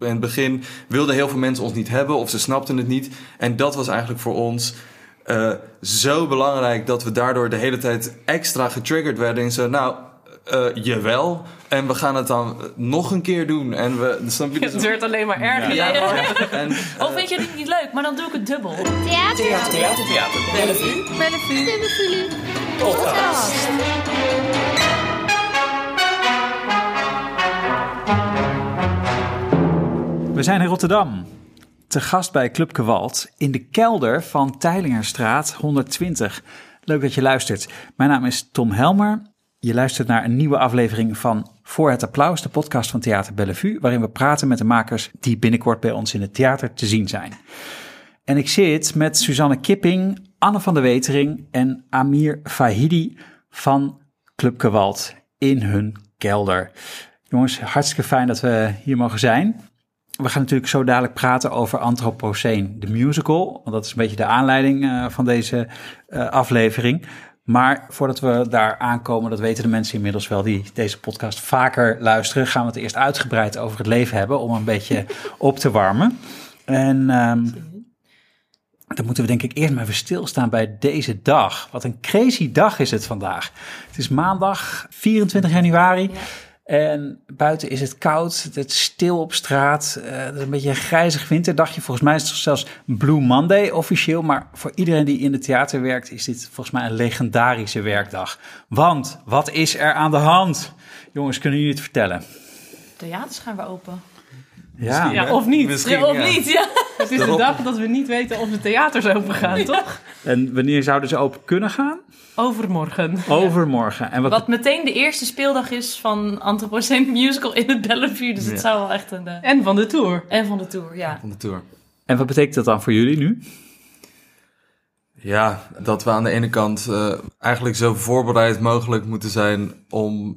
In het begin wilden heel veel mensen ons niet hebben of ze snapten het niet. En dat was eigenlijk voor ons uh, zo belangrijk dat we daardoor de hele tijd extra getriggerd werden. In zo, nou, uh, jawel. En we gaan het dan nog een keer doen. En we, snap je, het wordt alleen maar erger. Ja. Ja. En, uh, of vind je het niet leuk, maar dan doe ik het dubbel. Theater. Theater. Theater. Theater. Bellevue. Bellevue. Bellevue. Podcast. We zijn in Rotterdam. Te gast bij Club Gewalt in de kelder van Teilingerstraat 120. Leuk dat je luistert. Mijn naam is Tom Helmer. Je luistert naar een nieuwe aflevering van Voor het Applaus, de podcast van Theater Bellevue, waarin we praten met de makers die binnenkort bij ons in het theater te zien zijn. En ik zit met Suzanne Kipping, Anne van der Wetering en Amir Fahidi van Club Gewalt in hun kelder. Jongens, hartstikke fijn dat we hier mogen zijn we gaan natuurlijk zo dadelijk praten over Anthropocene, de musical. Want dat is een beetje de aanleiding uh, van deze uh, aflevering. Maar voordat we daar aankomen, dat weten de mensen inmiddels wel die deze podcast vaker luisteren, gaan we het eerst uitgebreid over het leven hebben om een beetje op te warmen. En um, dan moeten we denk ik eerst maar even stilstaan bij deze dag. Wat een crazy dag is het vandaag. Het is maandag 24 januari. Ja. En buiten is het koud, het is stil op straat. Is een beetje een grijzig winterdagje. Volgens mij is het zelfs Blue Monday officieel. Maar voor iedereen die in het theater werkt, is dit volgens mij een legendarische werkdag. Want wat is er aan de hand? Jongens, kunnen jullie het vertellen? Theaters gaan open. Ja, ja of niet. Misschien, ja, of ja. niet, ja. Het is de dag dat we niet weten of de theaters open gaan, toch? En wanneer zouden ze open kunnen gaan? Overmorgen. Overmorgen. En wat... wat meteen de eerste speeldag is van Anthropocene Musical in het Bellevue. Dus het zou wel echt een... Uh... En van de tour. En van de tour, ja. Van de tour. En wat betekent dat dan voor jullie nu? Ja, dat we aan de ene kant uh, eigenlijk zo voorbereid mogelijk moeten zijn om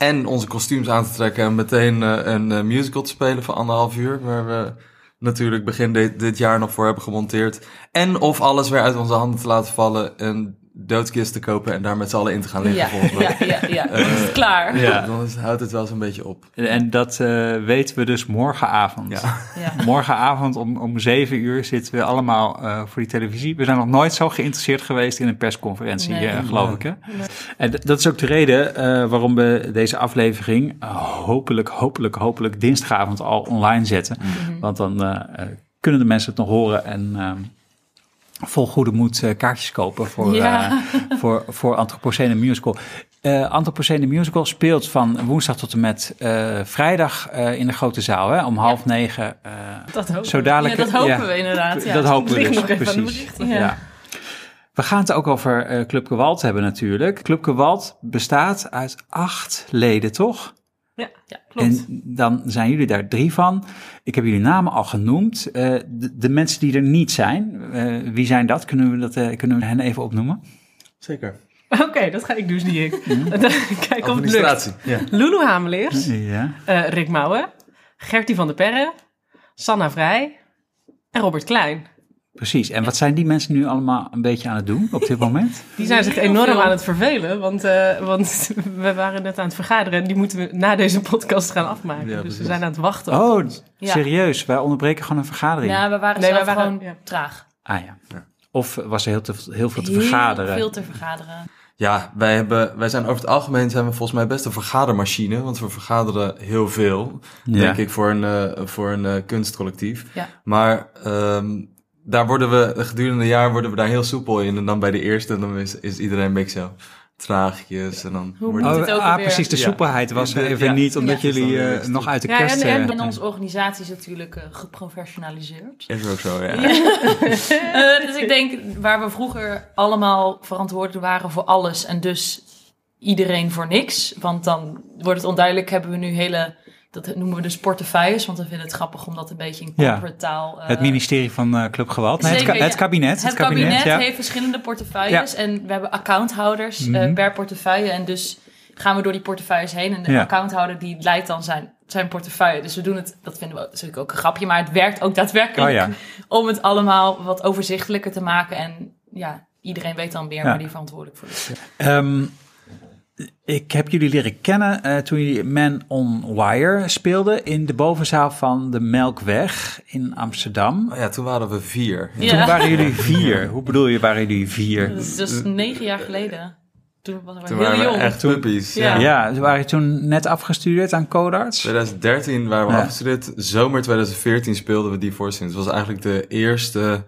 en onze kostuums aan te trekken en meteen uh, een musical te spelen voor anderhalf uur. Waar we natuurlijk begin dit, dit jaar nog voor hebben gemonteerd. En of alles weer uit onze handen te laten vallen en doodskist te kopen en daar met z'n allen in te gaan liggen. Ja, ja, ja, ja. Dan is het klaar. Ja, dan is, houdt het wel zo'n beetje op. En dat uh, weten we dus morgenavond. Ja. ja. Morgenavond om, om zeven uur zitten we allemaal uh, voor die televisie. We zijn nog nooit zo geïnteresseerd geweest in een persconferentie, nee. uh, geloof ik. Hè? Nee. En dat is ook de reden waarom we deze aflevering hopelijk, hopelijk, hopelijk dinsdagavond al online zetten. Mm -hmm. Want dan kunnen de mensen het nog horen en ehm, vol goede moed uh, kaartjes kopen voor, ja. uh, voor, voor Anthropocene Musical. Uh, Anthropocene Musical speelt van woensdag tot en met vrijdag in de grote zaal, hè, om half ja. negen. dat hopen, zo dadelijk, ja, dat hopen we inderdaad. Ja. Dat hopen we dus, precies. Ja. We gaan het ook over Club Gewalt hebben natuurlijk. Club Gewalt bestaat uit acht leden, toch? Ja, ja, klopt. En dan zijn jullie daar drie van. Ik heb jullie namen al genoemd. Uh, de, de, mensen die er niet zijn, uh, wie zijn dat? Kunnen we, dat, uh, kunnen we hen even opnoemen? Zeker. Oké, okay, dat ga ik dus niet ik. Kijk of het lukt. Ja. Lulu Hameleers, ja. Rick Mouwen, Gertie van der Perre, Sanna Vrij en Robert Klein. Precies. En wat zijn die mensen nu allemaal een beetje aan het doen op dit moment? Die zijn zich enorm aan het vervelen, want, uh, want we waren net aan het vergaderen en die moeten we na deze podcast gaan afmaken. Ja, dus we zijn aan het wachten. Oh, serieus? Wij onderbreken gewoon een vergadering? Ja, we waren nee, zelf waren, gewoon ja. traag. Ah ja. Of was er heel, te, heel veel te heel vergaderen? veel te vergaderen. Ja, wij, hebben, wij zijn over het algemeen zijn we volgens mij best een vergadermachine. Want we vergaderen heel veel, ja. denk ik, voor een, uh, voor een uh, kunstcollectief. Ja. Maar um, daar worden we gedurende het jaar worden we daar heel soepel in. En dan bij de eerste, dan is, is iedereen een beetje zo traagjes. En dan Hoe wordt het ook ah, precies, de soepelheid was er even ja. niet, omdat ja. jullie uh, nog uit de ja, kerst... En, en, en onze organisatie is natuurlijk uh, geprofessionaliseerd. Is ook zo, ja. uh, dus ik denk, waar we vroeger allemaal verantwoordelijk waren voor alles... en dus iedereen voor niks. Want dan wordt het onduidelijk, hebben we nu hele dat noemen we dus portefeuilles, want we vinden het grappig om dat een beetje in corporate taal... Uh, het ministerie van uh, Club Geweld, nee, het, het, kabinet. Het, het kabinet, kabinet ja. heeft verschillende portefeuilles en we hebben accounthouders mm -hmm. uh, per portefeuille. En dus gaan we door die portefeuilles heen en de accounthouder die leidt dan zijn, zijn portefeuille. Dus we doen het, dat vinden we natuurlijk ook een grapje, maar het werkt ook daadwerkelijk oh, om het allemaal wat overzichtelijker te maken. En ja, iedereen weet dan meer waar die verantwoordelijk voor is. Um, ik heb jullie leren kennen uh, toen jullie Man on Wire speelden in de bovenzaal van de Melkweg in Amsterdam. Oh ja, toen waren we vier. Ja. Toen waren jullie vier. Hoe bedoel je, waren jullie vier? Dat is dus negen jaar geleden. Toen waren we toen heel waren jong. We echt puppies. Ja. ja, toen waren je toen net afgestudeerd aan Codarts? 2013 waren we ja. afgestudeerd. Zomer 2014 speelden we die voorstelling. Het was eigenlijk de eerste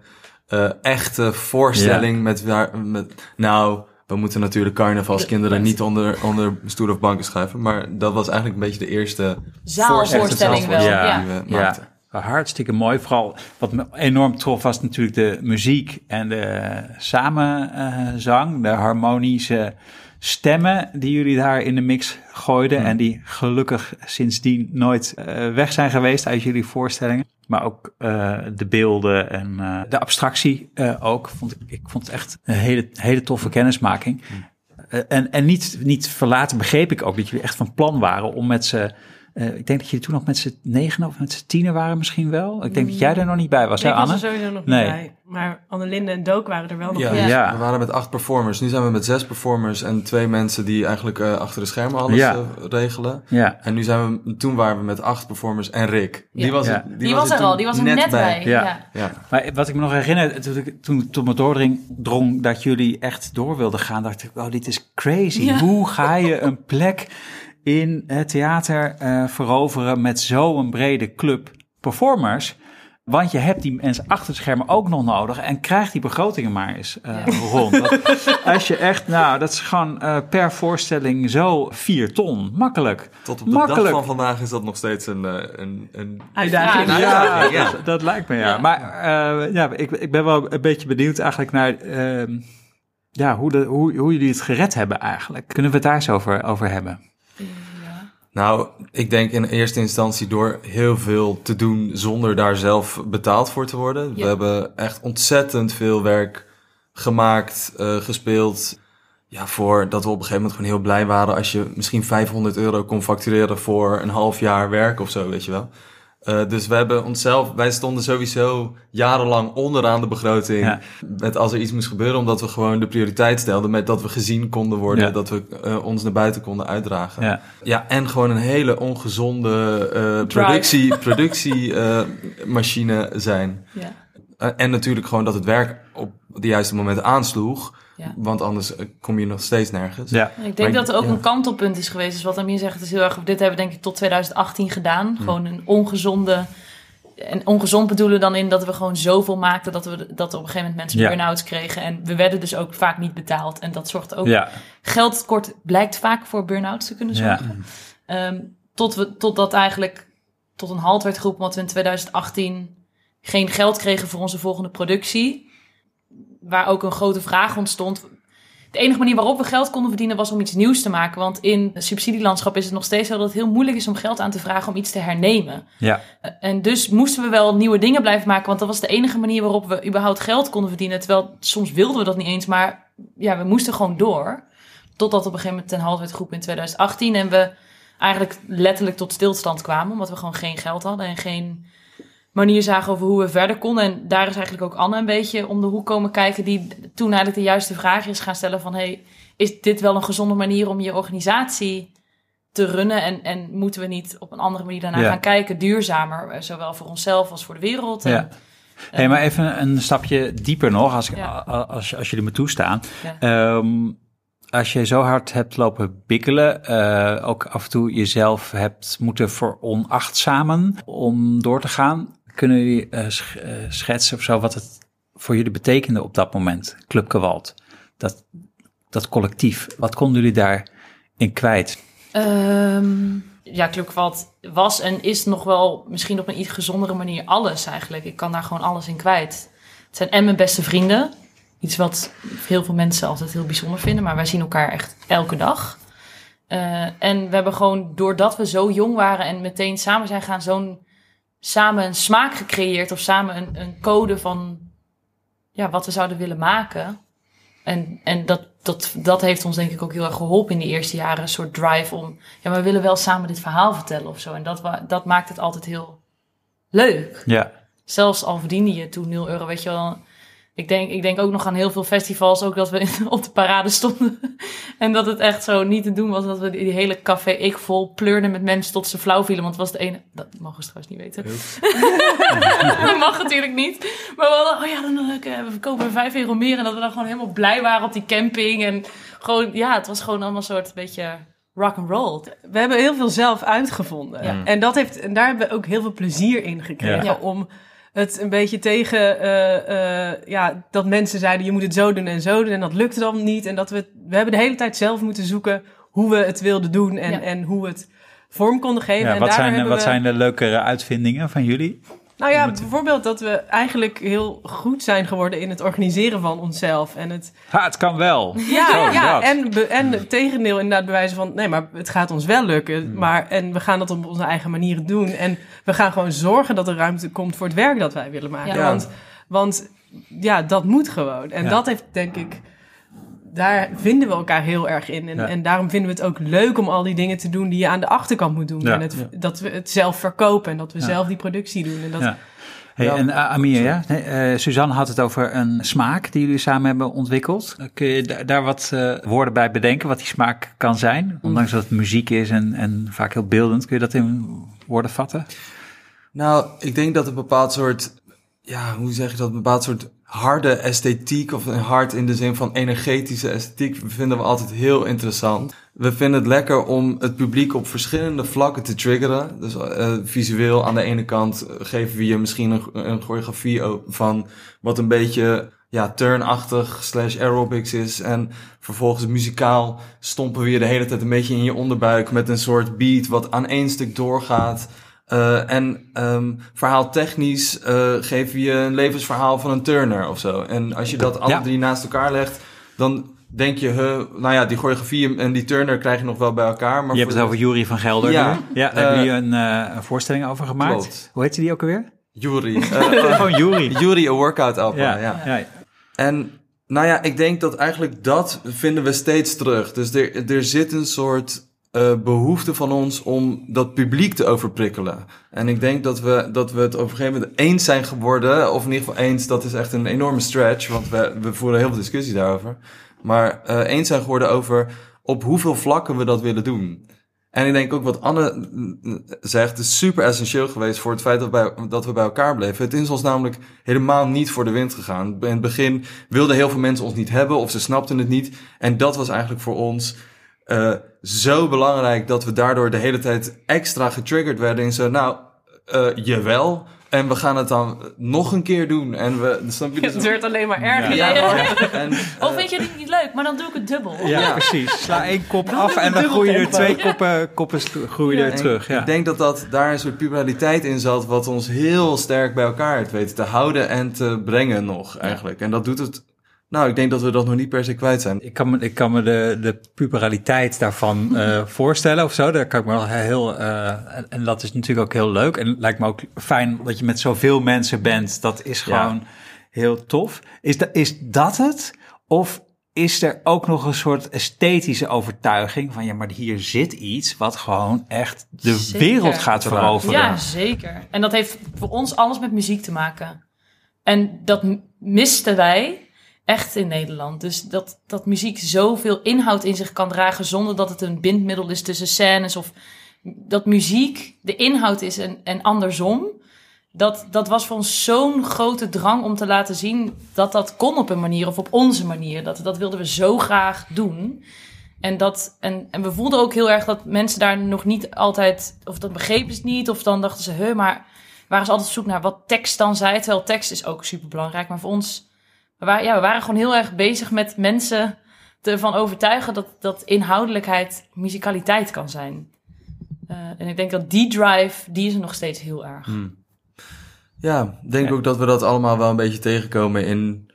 uh, echte voorstelling met, met... Nou, we moeten natuurlijk carnavalskinderen niet onder, onder stoel of banken schuiven. Maar dat was eigenlijk een beetje de eerste zaalvoorstelling wel. Ja. die we maakten. Hartstikke mooi. Vooral wat me enorm trof was natuurlijk de muziek en de samenzang, de harmonische stemmen die jullie daar in de mix gooiden. En die gelukkig sindsdien nooit uh, weg zijn geweest uit jullie voorstellingen. Maar ook uh, de beelden en uh, de abstractie ook. Vond ik, ik vond het echt een hele, hele toffe kennismaking. en en niet, niet verlaten begreep ik ook dat jullie echt van plan waren om met ze uh, ik denk dat je toen nog met z'n negen of met z'n tienen waren misschien wel. Ik denk dat jij er nog niet bij was, nee, hè Anne? Ik was er sowieso nog nee. niet bij. Maar Annelinde en Dook waren er wel nog ja, bij. Ja. We waren met acht performers. Nu zijn we met zes performers en twee mensen die eigenlijk uh, achter de schermen alles ja. uh, regelen. Ja. En nu zijn we, toen waren we met acht performers en Rick. Die was, ja. er, die, die was, was er al, die was er net, net bij. bij. Ja. Ja. Maar wat ik me nog herinner, toen, ik, toen, toen me doordring drong dat jullie echt door wilden gaan, dacht ik, oh, dit is crazy. Hoe ga je een plek in het theater uh, veroveren met zo'n brede club performers. Want je hebt die mensen achter het schermen ook nog nodig. En krijg die begrotingen maar eens uh, ja. rond. Dat, als je echt, nou, dat is gewoon uh, per voorstelling zo vier ton. Makkelijk. Tot op de Makkelijk. dag van vandaag is dat nog steeds een, een, een uitdaging. Ja, ja, ja. Dat, dat, lijkt me ja. ja. Maar uh, ja, ik, ik ben wel een beetje benieuwd eigenlijk naar ehm, ja, hoe, de, hoe, hoe jullie het gered hebben eigenlijk. Kunnen we het daar eens over, over hebben? Nou, ik denk in eerste instantie door heel veel te doen zonder daar zelf betaald voor te worden. Ja. We hebben echt ontzettend veel werk gemaakt, uh, gespeeld. Ja, voor dat we op een gegeven moment gewoon heel blij waren als je misschien 500 euro kon factureren voor een half jaar werk of zo, weet je wel. Uh, dus we hebben onszelf, wij stonden sowieso jarenlang onderaan de begroting. Ja. Met als er iets moest gebeuren, omdat we gewoon de prioriteit stelden. Met dat we gezien konden worden, ja. dat we uh, ons naar buiten konden uitdragen. Ja, ja en gewoon een hele ongezonde uh, productie, productiemachine zijn. Ja. en natuurlijk gewoon dat het werk op de juiste momenten aansloeg. Ja. Want anders kom je nog steeds nergens. Ja. Ik denk maar, dat er ook ja. een kantelpunt is geweest. Dus wat Amir zegt, is heel erg. Dit hebben we denk ik tot 2018 gedaan. Hmm. Gewoon een ongezonde. En ongezond bedoelen dan in dat we gewoon zoveel maakten dat we dat er op een gegeven moment mensen Ja. burn-outs kregen. En we werden dus ook vaak niet betaald. En dat zorgt ook. Ja. Geldtekort blijkt vaak voor burn-outs te kunnen Ja. zorgen. Ehm, tot we, totdat eigenlijk tot een halt werd geroepen, omdat we in 2018 geen geld kregen voor onze volgende productie. Waar ook een grote vraag ontstond. De enige manier waarop we geld konden verdienen was om iets nieuws te maken. Want in het subsidielandschap is het nog steeds zo dat het heel moeilijk is om geld aan te vragen om iets te hernemen. Ja. Uh, En dus moesten we wel nieuwe dingen blijven maken, want dat was de enige manier waarop we überhaupt geld konden verdienen. Terwijl soms wilden we dat niet eens, maar ja, we moesten gewoon door. Totdat op een gegeven moment ten halt werd geroepen in 2018 en we eigenlijk letterlijk tot stilstand kwamen, omdat we gewoon geen geld hadden en geen manier zagen over hoe we verder konden. En daar is eigenlijk ook Anne een beetje om de hoek komen kijken, die toen eigenlijk de juiste vraag is gaan stellen van, hey, is dit wel een gezonde manier om je organisatie te runnen? En, en moeten we niet op een andere manier daarna Ja. gaan kijken, duurzamer, eh, zowel voor onszelf als voor de wereld? En, Ja. Hey, maar even een stapje dieper nog, als, ik, Ja. als, als jullie me toestaan. Ja. Ehm, als je zo hard hebt lopen bikkelen, eh, ook af en toe jezelf hebt moeten veronachtzamen om door te gaan, kunnen jullie eh, eh, schetsen of zo wat het voor jullie betekende op dat moment, Club Gewalt? Dat, dat collectief, wat konden jullie daarin kwijt? Ehm, ja, Club Kwad was en is nog wel misschien op een iets gezondere manier alles eigenlijk. Ik kan daar gewoon alles in kwijt. Het zijn en mijn beste vrienden. Iets wat heel veel mensen altijd heel bijzonder vinden. Maar wij zien elkaar echt elke dag. Eh, en we hebben gewoon, doordat we zo jong waren en meteen samen zijn gaan, zo'n samen een smaak gecreëerd. Of samen een, een code van ja, wat we zouden willen maken. En, en dat, dat, dat heeft ons denk ik ook heel erg geholpen in die eerste jaren. Een soort drive om, ja, maar we willen wel samen dit verhaal vertellen of zo. En dat, dat maakt het altijd heel leuk. Ja, Zelfs al verdiende je toen 0 euro, weet je wel. Ik denk, ik denk ook nog aan heel veel festivals, ook dat we op de parade stonden. en dat het echt zo niet te doen was dat we die hele café ik vol pleurden met mensen tot ze flauw vielen. Want het was de ene, dat mogen ze trouwens niet weten. dat mag natuurlijk niet. Maar we hadden, oh ja, dan uh, we verkopen vijf euro meer. En dat we dan gewoon helemaal blij waren op die camping. En gewoon, ja, het was gewoon allemaal een soort beetje rock and roll. We hebben heel veel zelf uitgevonden. En, dat heeft, en daar hebben we ook heel veel plezier in gekregen om het een beetje tegen, uh, uh, ja, dat mensen zeiden je moet het zo doen en zo doen en dat lukte dan niet. En dat we, we hebben de hele tijd zelf moeten zoeken hoe we het wilden doen en, en hoe we het vorm konden geven. Ja, en wat zijn, wat zijn de leukere uitvindingen van jullie? Nou ja, bijvoorbeeld dat we eigenlijk heel goed zijn geworden in het organiseren van onszelf. En het, ha, het kan wel. Ja, ja en, en het tegendeel inderdaad bewijzen van... nee, maar het gaat ons wel lukken. Hmm. Maar, en we gaan dat op onze eigen manieren doen. En we gaan gewoon zorgen dat er ruimte komt voor het werk dat wij willen maken. Want, want ja, dat moet gewoon. En dat heeft denk ik daar vinden we elkaar heel erg in. En, en daarom vinden we het ook leuk om al die dingen te doen die je aan de achterkant moet doen. En het, dat we het zelf verkopen en dat we zelf die productie doen. En dat, Hey, en uh, Amir, ja? Nee, uh, Suzanne had het over een smaak die jullie samen hebben ontwikkeld. Kun je daar wat uh, woorden bij bedenken, wat die smaak kan zijn? Ondanks dat het muziek is en, en vaak heel beeldend. Kun je dat in woorden vatten? Nou, ik denk dat een bepaald soort, ja, hoe zeg je dat, een bepaald soort harde esthetiek, of hard in de zin van energetische esthetiek, vinden we altijd heel interessant. We vinden het lekker om het publiek op verschillende vlakken te triggeren. Dus uh, visueel aan de ene kant geven we je misschien een, een choreografie van wat een beetje ja, turnachtig slash aerobics is. En vervolgens muzikaal stompen we je de hele tijd een beetje in je onderbuik met een soort beat wat aan één stuk doorgaat. Uh, en um, verhaaltechnisch uh, geven je een levensverhaal van een Turner of zo. En als je dat alle drie naast elkaar legt, dan denk je, huh, nou ja, die choreografie en die Turner krijg je nog wel bij elkaar. Maar je hebt het over Jury van Gelder ja, nu. Ja, daar uh, heb je een, een voorstelling over gemaakt. Klopt. Hoe heet die ook alweer? Jury. Gewoon Jury. Jury, een workout album, ja. ja. ja. En nou ja, ik denk dat eigenlijk dat vinden we steeds terug. Dus er, er zit een soort uh, behoefte van ons om dat publiek te overprikkelen. En ik denk dat we, dat we het op een gegeven moment eens zijn geworden, of in ieder geval eens, dat is echt een enorme stretch, want we, we voeren heel veel discussie daarover. Maar uh, eens zijn geworden over op hoeveel vlakken we dat willen doen. En ik denk ook wat Anne zegt, is super essentieel geweest voor het feit dat, wij, dat we bij elkaar bleven. Het is ons namelijk helemaal niet voor de wind gegaan. In het begin wilden heel veel mensen ons niet hebben of ze snapten het niet. En dat was eigenlijk voor ons uh, zo belangrijk dat we daardoor de hele tijd extra getriggerd werden in zo, nou, uh, jawel. En we gaan het dan nog een keer doen. En we, snap je, dus het wordt alleen maar erger. Ja. Ja. En, uh, of vind je het niet leuk, maar dan doe ik het dubbel. Ja, precies. Sla één kop af en dan groeien er twee koppen, koppen groeien er terug. Ik denk dat, dat daar een soort puberaliteit in zat, wat ons heel sterk bij elkaar heeft weten te houden en te brengen nog eigenlijk. En dat doet het nou, ik denk dat we dat nog niet per se kwijt zijn. Ik kan me, ik kan me de, de puberaliteit daarvan uh, voorstellen of zo. Daar kan ik me wel heel. Uh, en, en, dat is natuurlijk ook heel leuk. En het lijkt me ook fijn dat je met zoveel mensen bent. Dat is gewoon ja. heel tof. Is, da, is dat het? Of is er ook nog een soort esthetische overtuiging van ja, maar hier zit iets wat gewoon echt de zeker. wereld gaat veroveren? Ja, zeker. En dat heeft voor ons alles met muziek te maken. En dat misten wij echt in Nederland. Dus dat, dat muziek zoveel inhoud in zich kan dragen zonder dat het een bindmiddel is tussen scènes of dat muziek de inhoud is en, en andersom. Dat, dat was voor ons zo'n grote drang om te laten zien dat dat kon op een manier of op onze manier. Dat, dat wilden we zo graag doen. En, dat, en, en we voelden ook heel erg dat mensen daar nog niet altijd, of dat begrepen ze niet, of dan dachten ze, he, maar waren ze altijd op zoek naar wat tekst dan zei. Terwijl tekst is ook super belangrijk. Maar voor ons we waren, ja, we waren gewoon heel erg bezig met mensen ervan overtuigen dat, dat inhoudelijkheid muzikaliteit kan zijn. Uh, en ik denk dat die drive, die is er nog steeds heel erg. Hmm. Ja, ik denk ja. ook dat we dat allemaal wel een beetje tegenkomen in,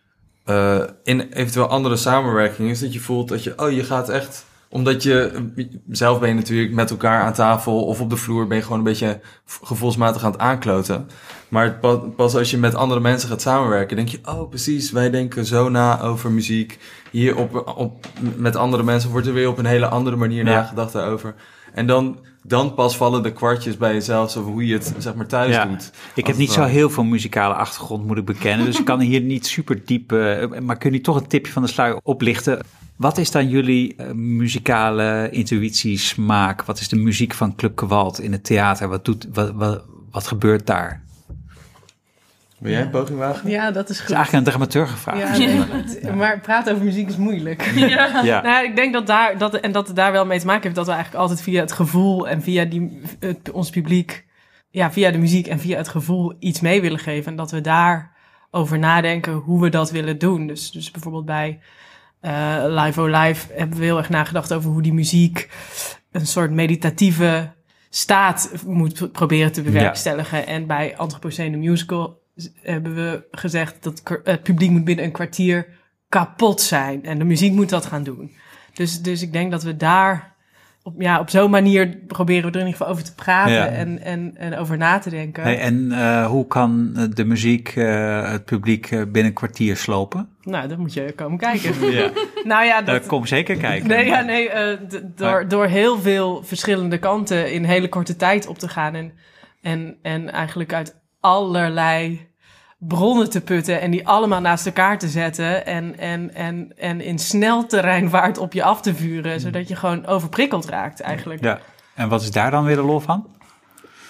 uh, in eventueel andere samenwerkingen. Is dat je voelt dat je, oh, je gaat echt omdat je zelf ben je natuurlijk met elkaar aan tafel of op de vloer ben je gewoon een beetje gevoelsmatig aan het aankloten. Maar pas als je met andere mensen gaat samenwerken, denk je, oh precies, wij denken zo na over muziek. Hier op, op, met andere mensen wordt er weer op een hele andere manier ja. nagedacht daarover. En dan, dan pas vallen de kwartjes bij jezelf over hoe je het zeg maar thuis Ja. doet. Ik heb niet zo heel veel muzikale achtergrond, moet ik bekennen. Dus ik kan hier niet super diep... eh, maar kun je toch een tipje van de sluier oplichten? Wat is dan jullie eh, muzikale intuïtie, smaak? Wat is de muziek van Club Gewalt in het theater? Wat, doet, wat, wat, wat gebeurt daar? Wil jij een poging wagen? Ja, dat is Het goed. is eigenlijk aan de dramateur gevraagd. Ja, nee, het- maar praten over muziek is moeilijk. Ja. Ja. Nou, ik denk dat daar, dat, en dat het daar wel mee te maken heeft dat we eigenlijk altijd via het gevoel en via die, het, ons publiek, ja, via de muziek en via het gevoel iets mee willen geven. En dat we daar over nadenken hoe we dat willen doen. Dus, dus bijvoorbeeld bij eh Live O Live hebben we heel erg nagedacht over hoe die muziek een soort meditatieve staat moet proberen te bewerkstelligen. En bij Anthropocene Musical hebben we gezegd dat k- het publiek moet binnen een kwartier kapot zijn. En de muziek moet dat gaan doen. Dus, dus ik denk dat we daar op, ja, op zo'n manier proberen we er in ieder geval over te praten Ja. en, en, en over na te denken. Hey, en eh, hoe kan eh, de muziek eh, het publiek eh, binnen een kwartier slopen? Nou, dan moet je komen kijken. Ja, nou ja, daar dat, kom zeker kijken. Nee, ja, nee eh, door, door heel veel verschillende kanten in hele korte tijd op te gaan. En, en, en eigenlijk uit allerlei bronnen te putten en die allemaal naast elkaar te zetten. En, en, en, en in snel terreinvaart op je af te vuren, zodat je gewoon overprikkeld raakt eigenlijk. Ja. En wat is daar dan weer de lol van?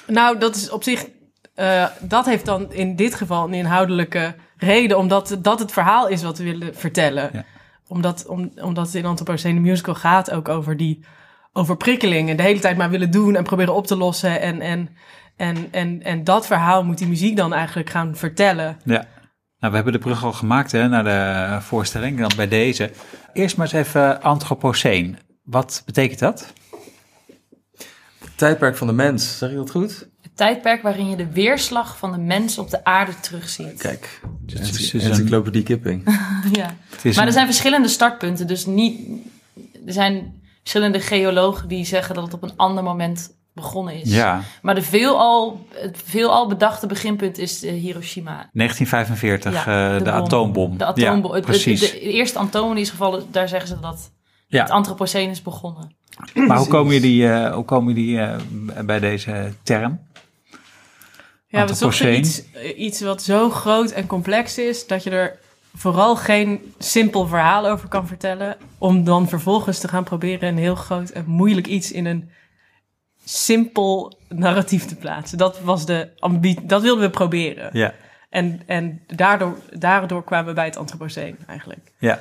Nou, dat is op zich. eh, dat heeft dan in dit geval een inhoudelijke reden, omdat dat het verhaal is wat we willen vertellen. Ja. Omdat, om, omdat het in Anthropocene Musical gaat ook over die overprikkeling en de hele tijd maar willen doen en proberen op te lossen. En, en, en, en, en dat verhaal moet die muziek dan eigenlijk gaan vertellen. Ja. Nou, we hebben de brug al gemaakt hè, naar de voorstelling, dan bij deze. Eerst maar eens even Anthropocene. Wat betekent dat? Tijdperk van de mens, zeg ik dat goed? Het tijdperk waarin je de weerslag van de mens op de aarde terugziet. Kijk, Het is dus encyclopedie Kipping. Ja. Het is Maar er zijn verschillende startpunten. Dus niet, er zijn verschillende geologen die zeggen dat het op een ander moment begonnen is. Ja, Maar de veelal, het veelal bedachte beginpunt is eh, Hiroshima. 1945, Ja, eh, de, bom. atoombom. De atoombom. Ja, Het- het- precies. de, eerste atoom die is gevallen, daar zeggen ze dat het ja. Anthropocene is begonnen. Maar hoe komen jullie, eh, hoe komen jullie eh, bij deze term? Ja, we zochten iets, iets wat zo groot en complex is dat je er vooral geen simpel verhaal over kan vertellen. Om dan vervolgens te gaan proberen een heel groot en moeilijk iets in een simpel narratief te plaatsen. Dat was de ambitie, dat wilden we proberen. Ja, En, en daardoor, daardoor kwamen we bij het Anthropocene eigenlijk. ja.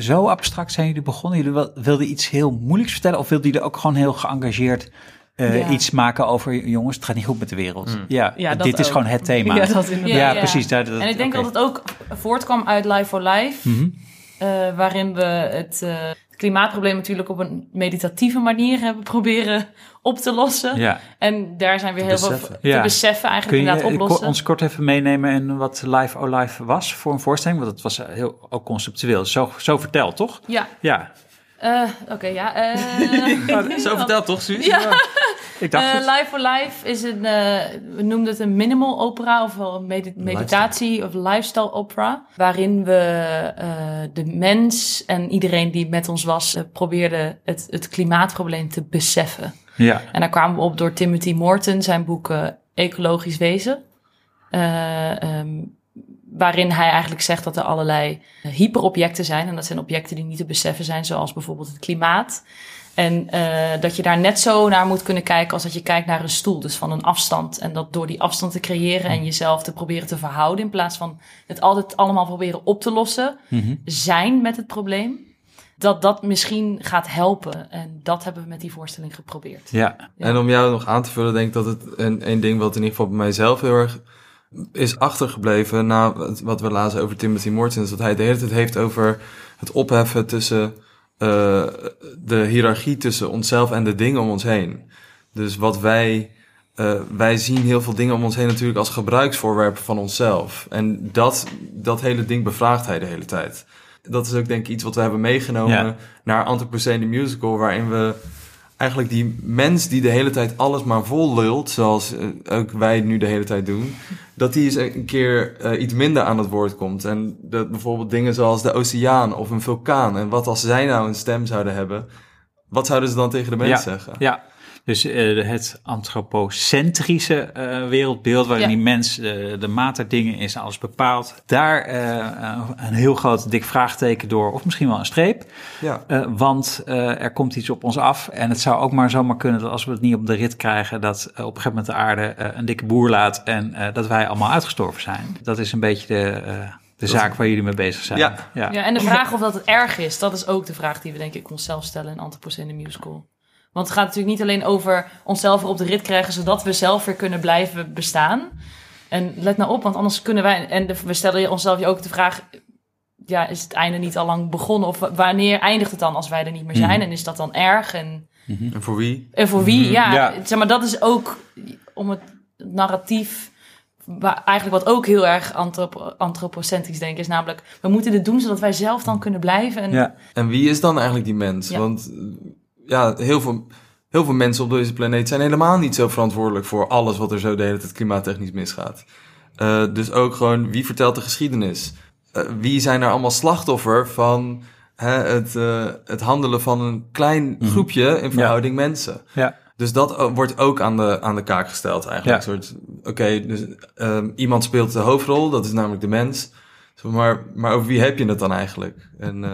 Zo abstract zijn jullie begonnen? Jullie wil- wilden iets heel moeilijks vertellen? Of wilden jullie ook gewoon heel geëngageerd eh, Ja. iets maken over... jongens, het gaat niet goed met de wereld. Hmm. Ja, Ja, dit is gewoon het thema. Ja, Ja, dat inderdaad. Ja, ja. precies. Dat, En ik denk dat het ook voortkwam uit Life for Life. Mhm. eh, waarin we het, eh, het klimaatprobleem natuurlijk op een meditatieve manier hebben proberen op te lossen. Ja. En daar zijn weer heel veel te Ja. beseffen eigenlijk Kun je inderdaad eh, oplossen. ons kort even meenemen in wat Live O Live was voor een voorstelling? Want het was eh, heel ook conceptueel. Zo, zo verteld, toch? Ja, Ja, eh, oké, ja. eh, Zo vertelt toch, Suus? Ja. ik dacht Eh. Life for Life is een, we noemden het een minimal opera of wel een medi- meditatie of lifestyle opera. Waarin we de mens en iedereen die met ons was probeerde het, het klimaatprobleem te beseffen. Ja, En daar kwamen we op door Timothy Morton, zijn boek Ecologisch Wezen. Eh, ehm, waarin hij eigenlijk zegt dat er allerlei eh, hyperobjecten zijn. En dat zijn objecten die niet te beseffen zijn, zoals bijvoorbeeld het klimaat. En eh, dat je daar net zo naar moet kunnen kijken als dat je kijkt naar een stoel. Dus van een afstand. En dat door die afstand te creëren en jezelf te proberen te verhouden. In plaats van het altijd allemaal proberen op te lossen. Mhm. Zijn met het probleem. Dat dat misschien gaat helpen. En dat hebben we met die voorstelling geprobeerd. ja. Ja. En om jou nog aan te vullen, denk ik dat het een, een ding wat in ieder geval bij mijzelf heel erg is achtergebleven na wat we lazen over Timothy Morton, is dat hij de hele tijd heeft over het opheffen tussen eh, de hiërarchie tussen onszelf en de dingen om ons heen. Dus wat wij, eh, wij zien heel veel dingen om ons heen natuurlijk als gebruiksvoorwerpen van onszelf. En dat, dat hele ding bevraagt hij de hele tijd. Dat is ook denk ik iets wat we hebben meegenomen Ja. naar Anthropocene Musical, waarin we eigenlijk die mens die de hele tijd alles maar vol lult, zoals eh, ook wij nu de hele tijd doen, dat die eens een keer eh, iets minder aan het woord komt. En dat bijvoorbeeld dingen zoals de oceaan of een vulkaan. En wat als zij nou een stem zouden hebben, wat zouden ze dan tegen de mens Ja. zeggen? Ja, Dus uh, het antropocentrische uh, wereldbeeld, waarin ja. die mens uh, de maat der dingen is, alles bepaalt, daar een heel groot dik vraagteken door, of misschien wel een streep. Ja. want er komt iets op ons af en het zou ook maar zomaar kunnen dat als we het niet op de rit krijgen, dat op een gegeven moment de aarde een dikke boer laat en dat wij allemaal uitgestorven zijn. Dat is een beetje de de zaak waar jullie mee bezig zijn. Ja. Ja. ja, en de vraag of dat het erg is, dat is ook de vraag die we denk ik onszelf stellen in Anthropocene Musical. Want het gaat natuurlijk niet alleen over onszelf weer op de rit krijgen, zodat we zelf weer kunnen blijven bestaan. En let nou op, want anders kunnen wij, en we stellen onszelf ook de vraag, ja, is het einde niet al lang begonnen? Of wanneer eindigt het dan als wij er niet meer zijn? Mhm. En is dat dan erg? En, mhm. en voor wie? En voor wie, mhm. ja, ja. Zeg maar, dat is ook om het narratief eigenlijk wat ook heel erg antropo antropocentrisch denk is, namelijk we moeten dit doen zodat wij zelf dan kunnen blijven. En, ja. en wie is dan eigenlijk die mens? Want ja, heel veel, heel veel mensen op deze planeet zijn helemaal niet zo verantwoordelijk voor alles wat er zo de hele tijd klimaattechnisch misgaat. Uh, dus ook gewoon wie vertelt de geschiedenis? Uh, wie zijn er allemaal slachtoffer van hè, het, uh, het handelen van een klein mhm. groepje in verhouding mensen? Ja. Dus dat wordt ook aan de, aan de kaak gesteld eigenlijk. Ja. soort, oké, dus um, iemand speelt de hoofdrol, dat is namelijk de mens. Maar, maar over wie heb je het dan eigenlijk? En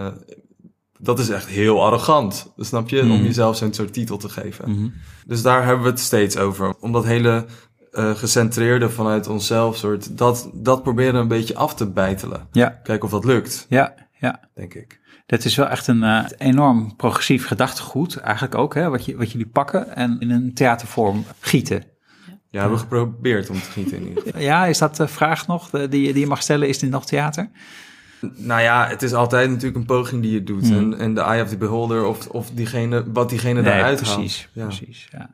dat is echt heel arrogant, snap je? Om mhm. jezelf zo'n soort titel te geven. Mm -hmm. Dus daar hebben we het steeds over. Om dat hele uh, gecentreerde vanuit onszelf soort, dat, dat proberen een beetje af te bijtelen. Ja. Kijken of dat lukt. Ja, ja. Denk ik. Dat is wel echt een uh, enorm progressief gedachtegoed, eigenlijk ook, hè, wat, je, wat jullie pakken en in een theatervorm gieten. Ja, we hebben geprobeerd om te gieten in ieder geval. Ja, is dat de vraag nog die, die je mag stellen? Is dit nog theater? Nou ja, het is altijd natuurlijk een poging die je doet. Hmm. En, en de eye of the beholder of, of diegene, wat diegene nee, daaruit precies, Ja. Precies, ja.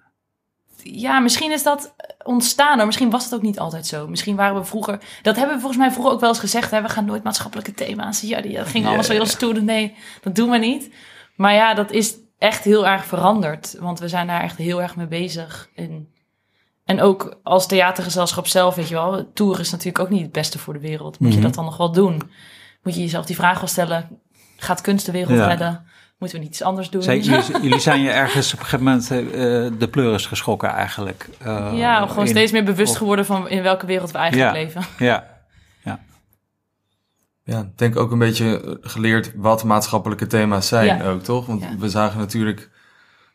Ja, misschien is dat ontstaan, maar misschien was het ook niet altijd zo. Misschien waren we vroeger, dat hebben we volgens mij vroeger ook wel eens gezegd, hè, we gaan nooit maatschappelijke thema's. Ja, die, dat ging allemaal zo heel stoer. Nee, dat doen we niet. Maar ja, dat is echt heel erg veranderd, want we zijn daar echt heel erg mee bezig. En, en ook als theatergezelschap zelf, weet je wel, tour is natuurlijk ook niet het beste voor de wereld. Moet je mhm. dat dan nog wel doen? Moet je jezelf die vraag wel stellen. Gaat kunst de wereld redden? Moeten we niet iets anders doen? Jullie, zijn je ergens op een gegeven moment uh, de pleuris geschrokken eigenlijk? Uh, ja, gewoon steeds meer bewust geworden van in welke wereld we eigenlijk leven. Ja, ja. Ja, ik denk ook een beetje geleerd wat maatschappelijke thema's zijn ook, toch? Want we zagen natuurlijk,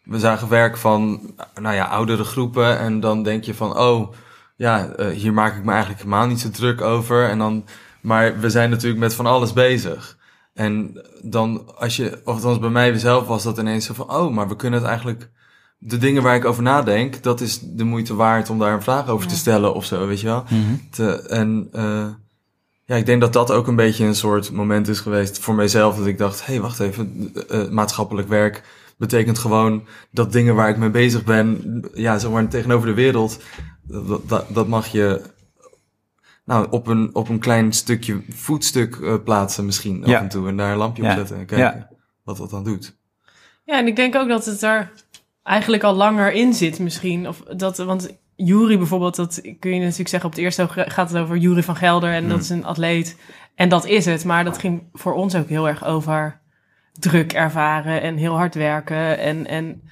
we zagen werk van, nou ja, oudere groepen. En dan denk je van, oh, ja, hier maak ik me eigenlijk helemaal niet zo druk over. En dan maar we zijn natuurlijk met van alles bezig. En dan als je, of althans bij mij zelf was dat ineens zo van, oh, maar we kunnen het eigenlijk, de dingen waar ik over nadenk, dat is de moeite waard om daar een vraag over te stellen of zo, weet je wel. Mhm. te, en uh, ja, ik denk dat dat ook een beetje een soort moment is geweest voor mijzelf, dat ik dacht, hé, hey, wacht even, uh, maatschappelijk werk betekent gewoon dat dingen waar ik mee bezig ben, ja, zeg maar tegenover de wereld, dat, dat, dat mag je nou, op een, op een klein stukje voetstuk uh, plaatsen misschien af en toe. En daar een lampje op zetten en kijken wat dat dan doet. Ja, en ik denk ook dat het er eigenlijk al langer in zit misschien. Of dat, want Jury bijvoorbeeld, dat kun je natuurlijk zeggen... op het eerste oog gaat het over Jury van Gelder en dat hmm. is een atleet. En dat is het, maar dat ging voor ons ook heel erg over druk ervaren... en heel hard werken en... en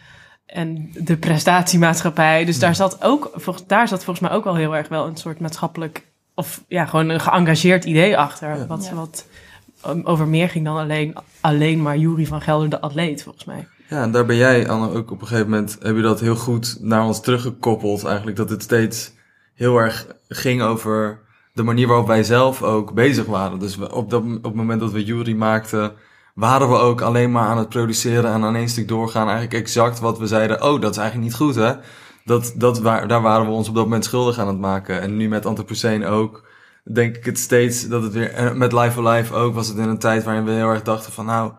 en de prestatiemaatschappij. Dus daar zat ook, daar zat volgens mij ook al heel erg wel een soort maatschappelijk of ja, gewoon een geëngageerd idee achter. Wat, wat over meer ging dan alleen, alleen maar Jury van Gelder, de atleet, volgens mij. Ja, en daar ben jij, Anne, ook op een gegeven moment, heb je dat heel goed naar ons teruggekoppeld. Eigenlijk dat het steeds heel erg ging over de manier waarop wij zelf ook bezig waren. Dus op, dat, op het moment dat we Jury maakten, waren we ook alleen maar aan het produceren en aan één stuk doorgaan. Eigenlijk exact wat we zeiden, oh, dat is eigenlijk niet goed, hè? Dat, dat waar, daar waren we ons op dat moment schuldig aan het maken. En nu met Anthropocene ook, denk ik het steeds dat het weer... met Life of Life ook was het in een tijd waarin we heel erg dachten van... nou,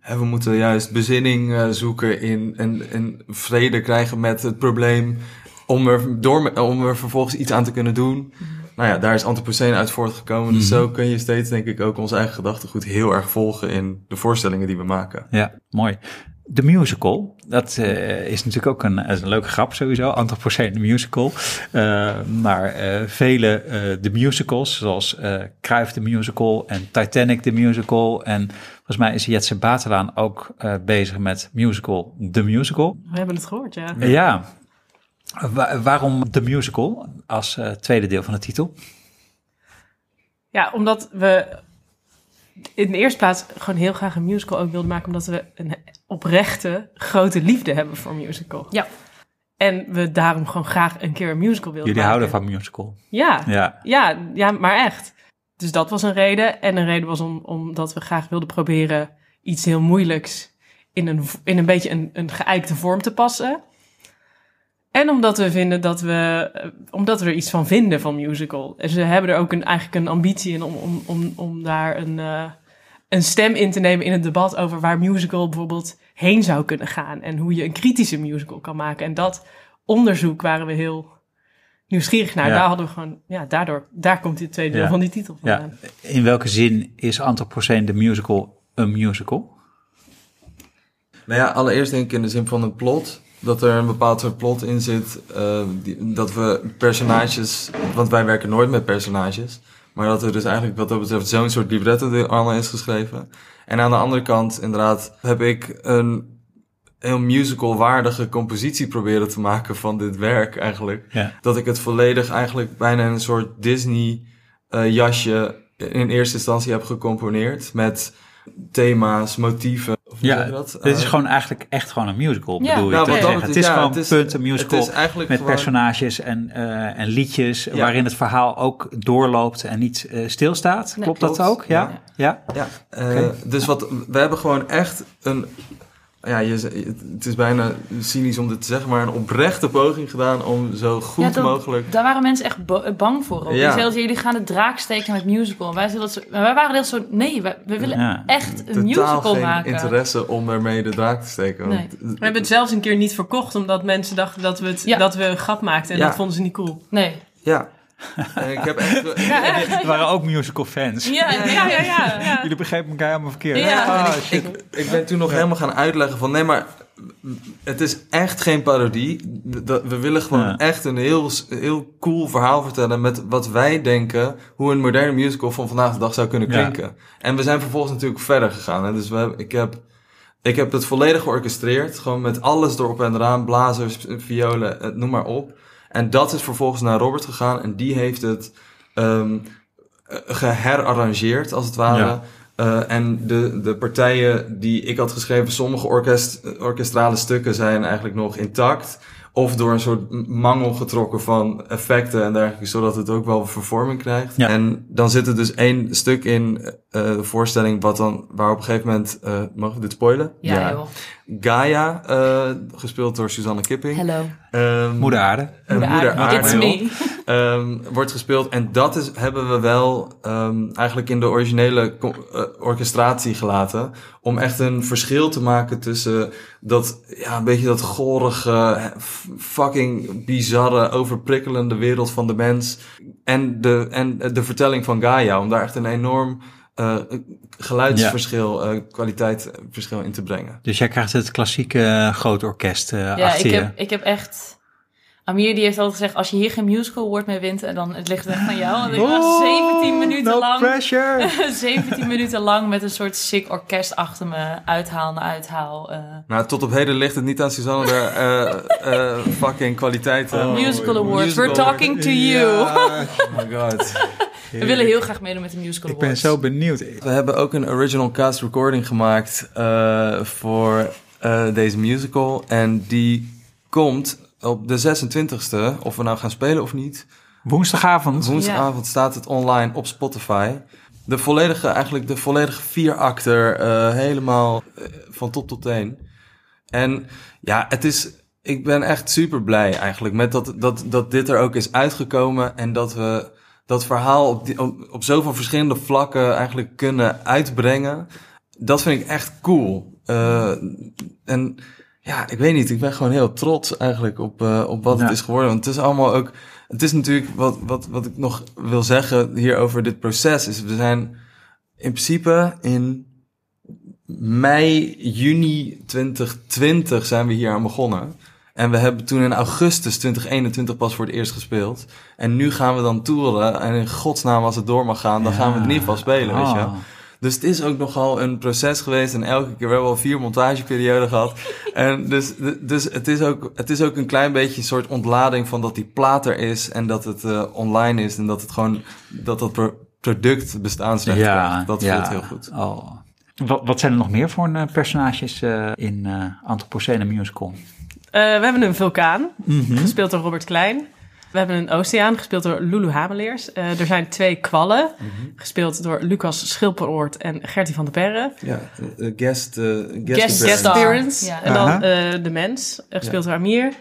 hè, we moeten juist bezinning uh, zoeken in en, en vrede krijgen met het probleem... om er, door, om er vervolgens iets aan te kunnen doen. Mhm. Nou ja, daar is Anthropocene uit voortgekomen. Dus mhm. zo kun je steeds, denk ik, ook ons eigen gedachtegoed heel erg volgen in de voorstellingen die we maken. Ja, mooi de musical, dat uh, is natuurlijk ook een, een leuke grap sowieso, Anthropocene musical. Uh, maar uh, vele de musicals, zoals Kruif de musical en Titanic de musical. En volgens mij is Jetse Batelaan ook bezig met musical The Musical. We hebben het gehoord, ja. Ja, Wa- waarom de musical als eh, tweede deel van de titel? Ja, omdat we in de eerste plaats gewoon heel graag een musical ook wilden maken, omdat we een oprechte, grote liefde hebben voor musical. Ja. En we daarom gewoon graag een keer een musical wilden Jullie maken. houden van musical. Ja, Ja. ja, ja, maar echt. Dus dat was een reden. En een reden was om, omdat we graag wilden proberen iets heel moeilijks in een, in een beetje een, een geëikte vorm te passen. En omdat we vinden dat we, eh, omdat we er iets van vinden van musical. En ze hebben er ook een, eigenlijk een ambitie in om, om, om, om daar een, eh, een stem in te nemen in het debat over waar musical bijvoorbeeld heen zou kunnen gaan. En hoe je een kritische musical kan maken. En dat onderzoek waren we heel nieuwsgierig naar. Ja. Daar hadden we gewoon, ja, daardoor, daar komt dit tweede deel Ja. van die titel ja. vandaan. In welke zin is Anthropocene de musical een musical? Nou ja, allereerst denk ik in de zin van het plot. Dat er een bepaald soort plot in zit. eh, die- dat we personages. Want wij werken nooit met personages. Maar dat er dus eigenlijk wat dat betreft zo'n soort libretto allemaal is geschreven. En aan de andere kant, inderdaad, heb ik een heel musical-waardige compositie proberen te maken van dit werk eigenlijk. Ja. Dat ik het volledig eigenlijk bijna een soort Disney-jasje in eerste instantie heb gecomponeerd. Met thema's, motieven. Ja, dat? dit is Eh, gewoon eigenlijk echt gewoon een musical, Ja. bedoel je Nou, dat zeggen. Het is ja, gewoon het is- punt een musical met gewoon- personages en, eh, en liedjes waarin het verhaal ook doorloopt en niet eh, stilstaat. Nee, Klopt dat ook? Ja? ja? Ja, dus wat, we hebben gewoon echt een, ja, je, het is bijna cynisch om dit te zeggen, maar een oprechte poging gedaan om zo goed Ja, dat- mogelijk... Daar waren mensen echt ba- bang voor. Ook. Ja. Die zeiden, jullie gaan de draak steken met musical. En wij, zeiden dat zo, maar wij waren heel zo, nee, wij, we willen Ja. echt een Totaal musical geen maken. interesse om ermee de draak te steken. Nee. want- We hebben het zelfs een keer niet verkocht, omdat mensen dachten dat we, het, Ja. dat we een grap maakten. En Ja. dat vonden ze niet cool. Nee. Ja. En ik heb echt... Er waren ook musical fans. Ja, ja, ja. ja, ja. Jullie begrepen elkaar helemaal verkeerd. Ja. Ah, ik, shit. ik, ik ben toen nog helemaal gaan uitleggen van nee, maar het is echt geen parodie. Dat- We willen gewoon Ja. echt een heel, heel cool verhaal vertellen met wat wij denken hoe een moderne musical van vandaag de dag zou kunnen Ja. klinken. En we zijn vervolgens natuurlijk verder gegaan. Hè? Dus we, hebben- ik, heb, ik heb het volledig georchestreerd, gewoon met alles erop en eraan, blazers, violen, eh, noem maar op. En dat is vervolgens naar Robert gegaan en die heeft het eh, geherarrangeerd, als het ware. Ja. Eh, en de, de partijen die ik had geschreven, sommige orkest, orkestrale stukken zijn eigenlijk nog intact. Of door een soort mangel getrokken van effecten en dergelijke, zodat het ook wel vervorming krijgt. Ja. En dan zit er dus één stuk in eh, de voorstelling, wat dan, waar op een gegeven moment, eh mogen we dit spoilen? Ja, joh. Gaia, eh, gespeeld door Suzanne Kipping. Hello. Ehm, Moeder aarde. Moeder Moeder Aarde. Aarde, It's joh me. ehm, wordt gespeeld. En dat is, hebben we wel ehm, eigenlijk in de originele orchestratie gelaten. Om echt een verschil te maken tussen dat, ja, een beetje dat gorige, fucking bizarre, overprikkelende wereld van de mens. En de, en de vertelling van Gaia. Om daar echt een enorm eh, geluidsverschil, eh kwaliteitsverschil in te brengen. Dus jij krijgt het klassieke eh, groot orkest eh Ja, achter ik je. heb, ik heb echt... Amir die heeft altijd gezegd, als je hier geen musical award mee wint, en dan het ligt echt aan jou. Want ik was 17 minuten Oh, no lang... pressure! 17 minuten lang met een soort sick orkest achter me. Uithaal na uithaal. eh. Nou, tot op heden ligt het niet aan Suzanne de eh, eh, fucking kwaliteiten. Oh, musical awards, musical we're talking to you. Ja, Oh my god. We willen heel graag meedoen met de musical ik ben awards. zo benieuwd. We hebben ook een original cast recording gemaakt eh, voor eh, deze musical. En die komt op de 26e, of we nou gaan spelen of niet. Woensdagavond. Woensdagavond staat het online op Spotify. De volledige, eigenlijk de volledige vierakter, eh helemaal eh, van top tot teen. En ja, het is, ik ben echt super blij eigenlijk met dat, dat, dat dit er ook is uitgekomen. En dat we dat verhaal op, die, op, op zoveel verschillende vlakken eigenlijk kunnen uitbrengen. Dat vind ik echt cool. Eh, en ja, ik weet niet, ik ben gewoon heel trots eigenlijk op, eh, op wat Ja. het is geworden. Want het is allemaal ook, het is natuurlijk wat, wat, wat ik nog wil zeggen hier over dit proces. Is we zijn in principe in mei, juni 2020 zijn we hier aan begonnen. En we hebben toen in augustus 2021 pas voor het eerst gespeeld. En nu gaan we dan toeren. En in godsnaam, als het door mag gaan, dan gaan we in ieder geval spelen, weet je. Ah. Dus het is ook nogal een proces geweest. En elke keer, we hebben al vier montageperioden gehad. En dus, dus het, is ook, het is ook een klein beetje een soort ontlading van dat die plaat er is. En dat het uh, online is. En dat het gewoon, dat dat pro product bestaansrecht Ja, krijgt. Dat ja. voelt heel goed. Oh. Wat, wat zijn er nog meer voor eh, personages eh, in eh Anthropocene Musical? Eh, we hebben een vulkaan, gespeeld door Robert Klein. We hebben een oceaan, gespeeld door Lulu Hameleers. Eh, er zijn twee kwallen, gespeeld door Lucas Schilperoort en Gertie van der Perre. Ja, eh, guest, eh, guest, Guest, appearance. guest appearance. Ja. En dan eh, De Mens, gespeeld door Amir.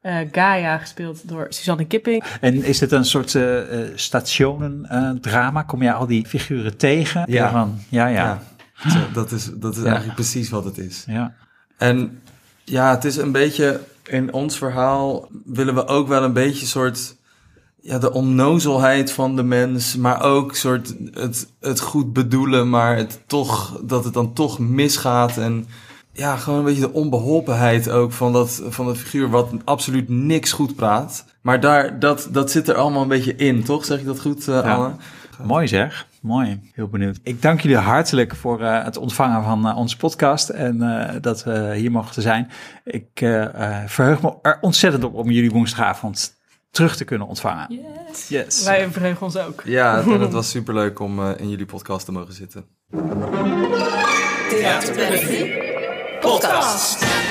Eh, Gaia, gespeeld door Suzanne Kipping. En is het een soort uh, stationendrama? Kom je al die figuren tegen? Ja. Van, ja, ja. Ja, zo, dat is, dat is Ja. eigenlijk precies wat het is. ja. En ja, het is een beetje in ons verhaal willen we ook wel een beetje soort ja, de onnozelheid van de mens, maar ook soort het, het goed bedoelen, maar het toch, dat het dan toch misgaat. En ja, gewoon een beetje de onbeholpenheid ook van dat, van dat figuur wat absoluut niks goed praat. Maar daar, dat, dat zit er allemaal een beetje in, toch? Zeg ik dat goed, uh, Anne? Mooi zeg, mooi. Heel benieuwd. Ik dank jullie hartelijk voor uh, het ontvangen van uh, onze podcast en uh, dat we hier mochten zijn. Ik verheug me er ontzettend op om jullie woensdagavond terug te kunnen ontvangen. Yes. yes. Wij verheugen ons ook. Ja, en het was superleuk om in jullie podcast te mogen zitten. Theater podcast.